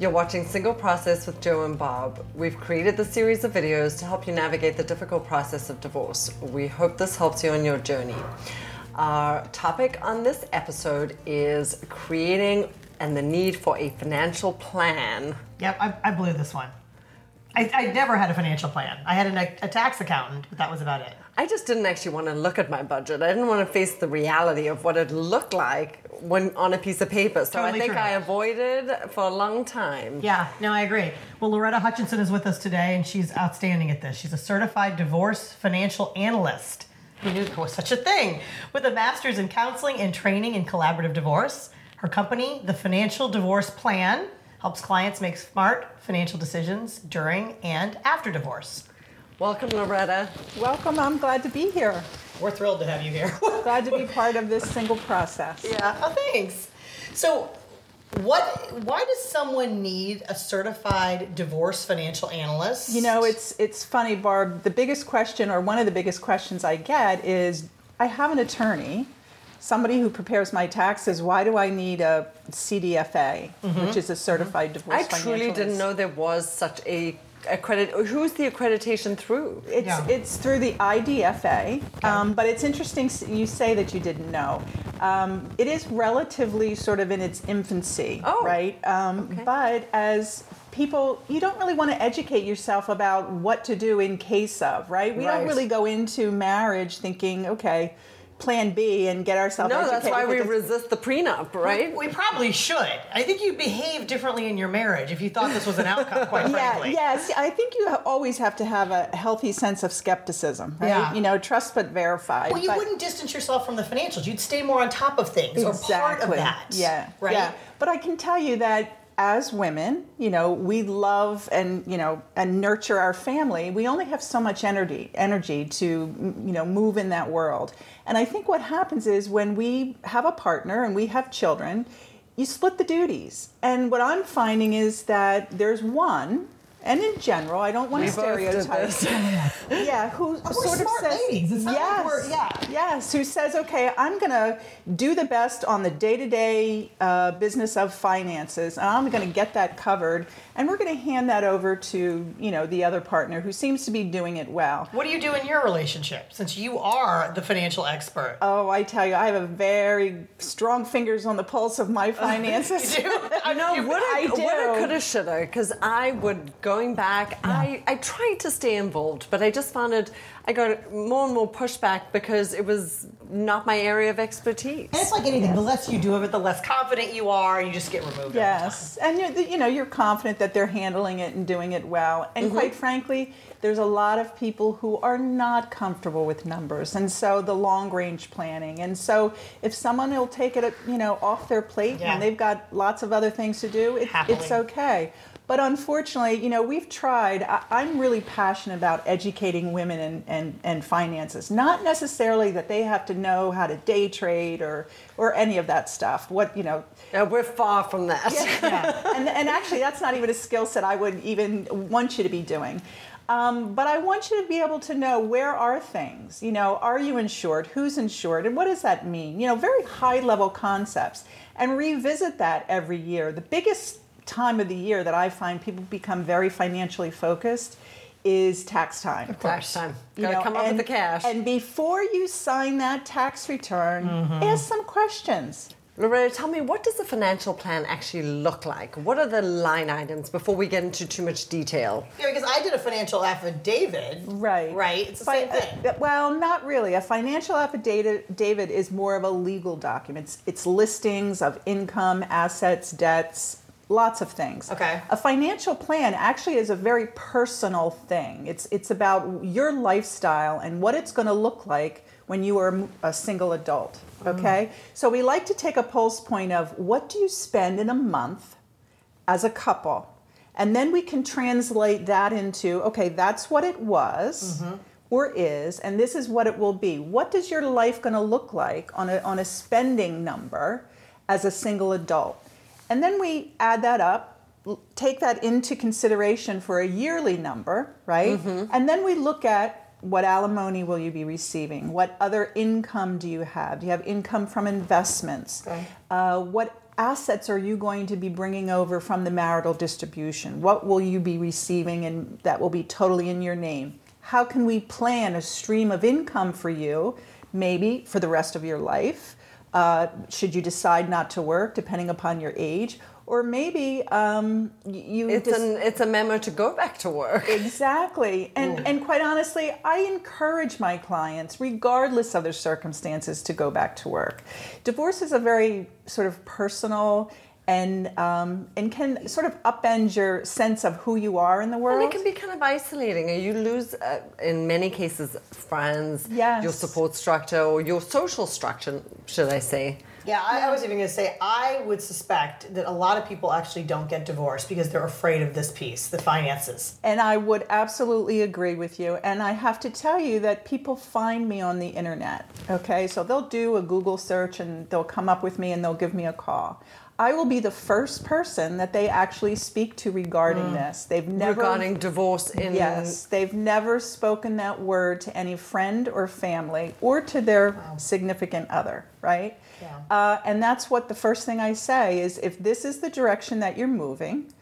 You're watching Single Process with Joe and Bob. We've created this series of videos to help you navigate the difficult process of divorce. We hope this helps you on your journey. Our topic on this episode is creating and the need for a financial plan. Yep, I, I blew this one. I, I never had a financial plan. I had an, a tax accountant, but that was about it. I just didn't actually want to look at my budget. I didn't want to face the reality of what it looked like when on a piece of paper. So Totally I think true. I avoided for a long time. Yeah, no, I agree. Well, Loretta Hutchinson is with us today, and she's outstanding at this. She's a certified divorce financial analyst. Who knew there was such a thing? With a master's in counseling and training in collaborative divorce. Her company, The Financial Divorce Plan, helps clients make smart financial decisions during and after divorce. Welcome, Loretta. Welcome. I'm glad to be here. We're thrilled to have you here. Glad to be part of this single process. Yeah. Oh, thanks. So, what? Why does someone need a certified divorce financial analyst? You know, it's it's funny, Barb. The biggest question, or one of the biggest questions I get, is I have an attorney, somebody who prepares my taxes. Why do I need a CDFA, mm-hmm. which is a certified mm-hmm. divorce? Financial analyst? I truly didn't know there was such a accredit. Who's the accreditation through? It's Yeah. it's through the IDFA, um, but it's interesting you say that you didn't know. Um, it is relatively sort of in its infancy, Oh, right? Um, okay. But as people, you don't really want to educate yourself about what to do in case of, right? We Right. don't really go into marriage thinking, okay, Plan B and get ourselves. No, that's why we because- resist the prenup, right? We probably should. I think you'd behave differently in your marriage if you thought this was an outcome, quite Yeah, frankly. yes. I think you always have to have a healthy sense of skepticism, right? Yeah. You know, trust but verify. Well, you but- wouldn't distance yourself from the financials. You'd stay more on top of things or part of that. Yeah. Right? Yeah. But I can tell you that as women, you know, we love and you know and nurture our family. We only have so much energy energy to you know move in that world. And I think what happens is when we have a partner and we have children, you split the duties. And what I'm finding is that there's one and in general, I don't want We to stereotype. Yeah, who we're sort of smart says, ladies. It's not like yes, we're- yeah. yes, who says, okay, I'm going to do the best on the day-to-day uh, business of finances, and I'm going to get that covered, and we're going to hand that over to you know the other partner who seems to be doing it well. What do you do in your relationship since you are the financial expert? Oh, I tell you, I have a very strong fingers on the pulse of my finances. I No, you- woulda, I do. woulda, coulda, shoulda. Because I would going back. I I tried to stay involved, but I just found it. I got more and more pushback because it was not my area of expertise. And it's like anything. The less you do of it, the less confident you are. You just get removed. Yes, and you're, you know you're confident that they're handling it and doing it well. And mm-hmm. quite frankly, there's a lot of people who are not comfortable with numbers, and so the long range planning. And so if someone will take it, you know, off their plate Yeah. and they've got lots of other things to do, it, it's okay. But unfortunately, you know, we've tried. I, I'm really passionate about educating women and, and, and finances. Not necessarily that they have to know how to day trade or or any of that stuff. What you know, we're far from that. yeah. and, and actually, that's not even a skill set I would even want you to be doing. Um, but I want you to be able to know where are things. You know, are you insured? Who's insured? And what does that mean? You know, very high level concepts. And revisit that every year. The biggest time of the year that I find people become very financially focused is tax time. Of Tax time. You Gotta know, come up and, with the cash. And before you sign that tax return, ask some questions. Loretta, tell me, what does a financial plan actually look like? What are the line items before we get into too much detail? Yeah, because I did a financial affidavit. Right. Right. It's the Fi- same thing. uh, well, not really. A financial affidavit David is more of a legal document. It's, it's listings of income, assets, debts, lots of things. Okay. A financial plan actually is a very personal thing. It's it's about your lifestyle and what it's going to look like when you are a single adult. Mm. Okay. So we like to take a pulse point of what do you spend in a month as a couple. And then we can translate that into okay, that's what it was or is, and this is what it will be. What does your life going to look like on a, on a spending number as a single adult? And then we add that up, take that into consideration for a yearly number, right? And then we look at what alimony will you be receiving? What other income do you have? Do you have income from investments? Okay. Uh, what assets are you going to be bringing over from the marital distribution? What will you be receiving and that will be totally in your name? How can we plan a stream of income for you, maybe for the rest of your life? Uh, should you decide not to work, depending upon your age, or maybe um, you It's just- an it's a memo to go back to work. Exactly. And and quite honestly, I encourage my clients, regardless of their circumstances, to go back to work. Divorce is a very sort of personal and um, and can sort of upend your sense of who you are in the world. And it can be kind of isolating. You lose, uh, in many cases, friends, Yes. your support structure, or your social structure, should I say. Yeah, I, I was even going to say, I would suspect that a lot of people actually don't get divorced because they're afraid of this piece, the finances. And I would absolutely agree with you. And I have to tell you that people find me on the internet. Okay, so they'll do a Google search and they'll come up with me and they'll give me a call. I will be the first person that they actually speak to regarding this. They've never regarding divorce in Yes, they've never spoken that word to any friend or family or to their significant other, right? Yeah. Uh, and that's what the first thing I say is if this is the direction that you're moving,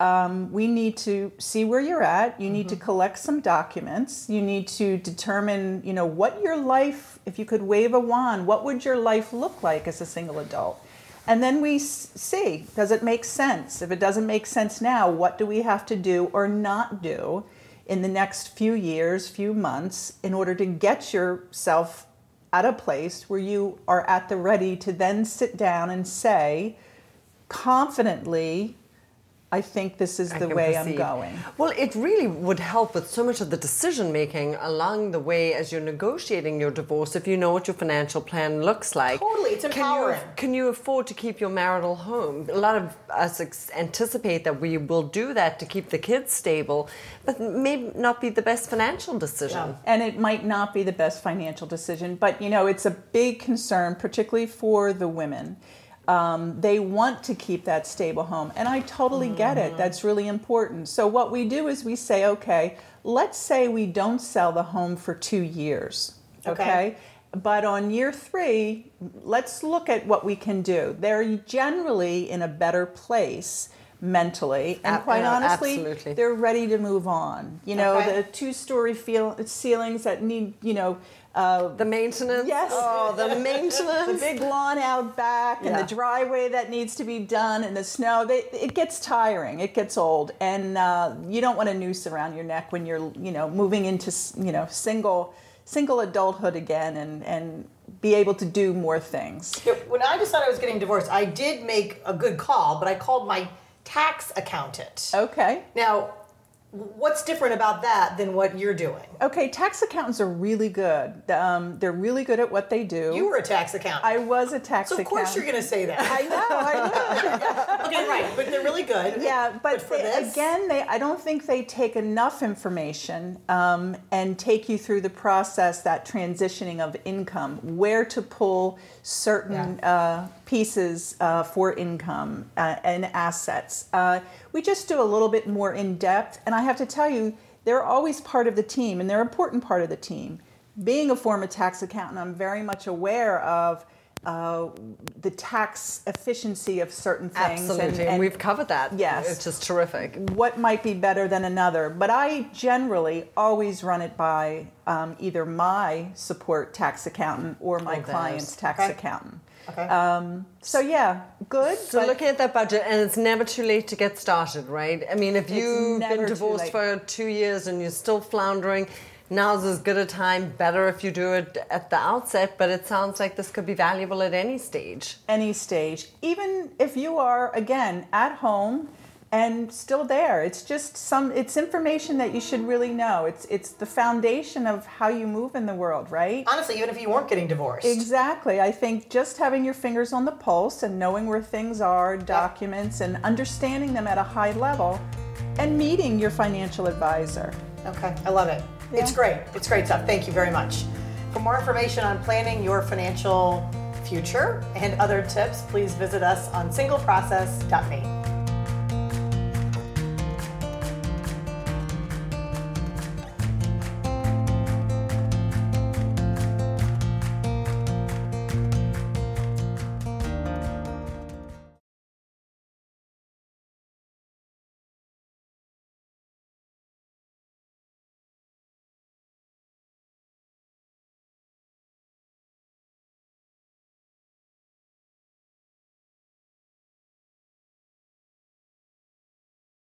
um, we need to see where you're at. You need to collect some documents. You need to determine, you know, what your life, if you could wave a wand, what would your life look like as a single adult? And then we see, does it make sense? If it doesn't make sense now, what do we have to do or not do in the next few years, few months, in order to get yourself at a place where you are at the ready to then sit down and say confidently, I think this is the way I'm going. Well, it really would help with so much of the decision making along the way as you're negotiating your divorce if you know what your financial plan looks like. Totally, it's Can you, empowering. can you afford to keep your marital home? A lot of us anticipate that we will do that to keep the kids stable, but may not be the best financial decision. Yeah. and it might not be the best financial decision but you know it's a big concern particularly for the women um, they want to keep that stable home and i totally get Mm-hmm. it that's really important so what we do is we say okay let's say we don't sell the home for two years Okay. okay, but on year three let's look at what we can do they're generally in a better place mentally and quite no, honestly absolutely. they're ready to move on you know Okay. the two-story feel, ceilings that need, you know, uh, The maintenance? Yes. Oh, the maintenance. the big lawn out back and the driveway that needs to be done and the snow. They, it gets tiring. It gets old, and uh, you don't want a noose around your neck when you're, you know, moving into, you know, single single adulthood again and and be able to do more things. When I decided I was getting divorced, I did make a good call, but I called my tax accountant. Okay. Now, what's different about that than what you're doing? Okay. Tax accountants are really good. Um, they're really good at what they do. You were a tax accountant. I was a tax so of course you're going to say that. I know. I know. okay, right, but they're really good. Yeah, but, for they- this, again, they I don't think they take enough information um, and take you through the process, that transitioning of income, where to pull certain uh, pieces uh, for income uh, and assets. Uh, we just do a little bit more in depth, and I have to tell you, they're always part of the team, and they're an important part of the team. Being a former tax accountant, I'm very much aware of. Uh, the tax efficiency of certain things, Absolutely, and, we've covered that. Yes. It's just terrific. what might be better than another. But I generally always run it by um, either my support tax accountant or my client's tax Okay. accountant. Okay. Um, so yeah, good. So looking at that budget, and it's never too late to get started, right? I mean, if you've been divorced for two years and you're still floundering, now's as good a time. Better if you do it at the outset, but it sounds like this could be valuable at any stage. any stage, even if you are again at home and still there, it's just some. It's information that you should really know. It's it's the foundation of how you move in the world, right? Honestly, even if you weren't getting divorced. Exactly. I think just having your fingers on the pulse and knowing where things are, documents, and understanding them at a high level, and meeting your financial advisor. Okay, I love it. It's great. It's great stuff. Thank you very much. For more information on planning your financial future and other tips, please visit us on singleprocess.me.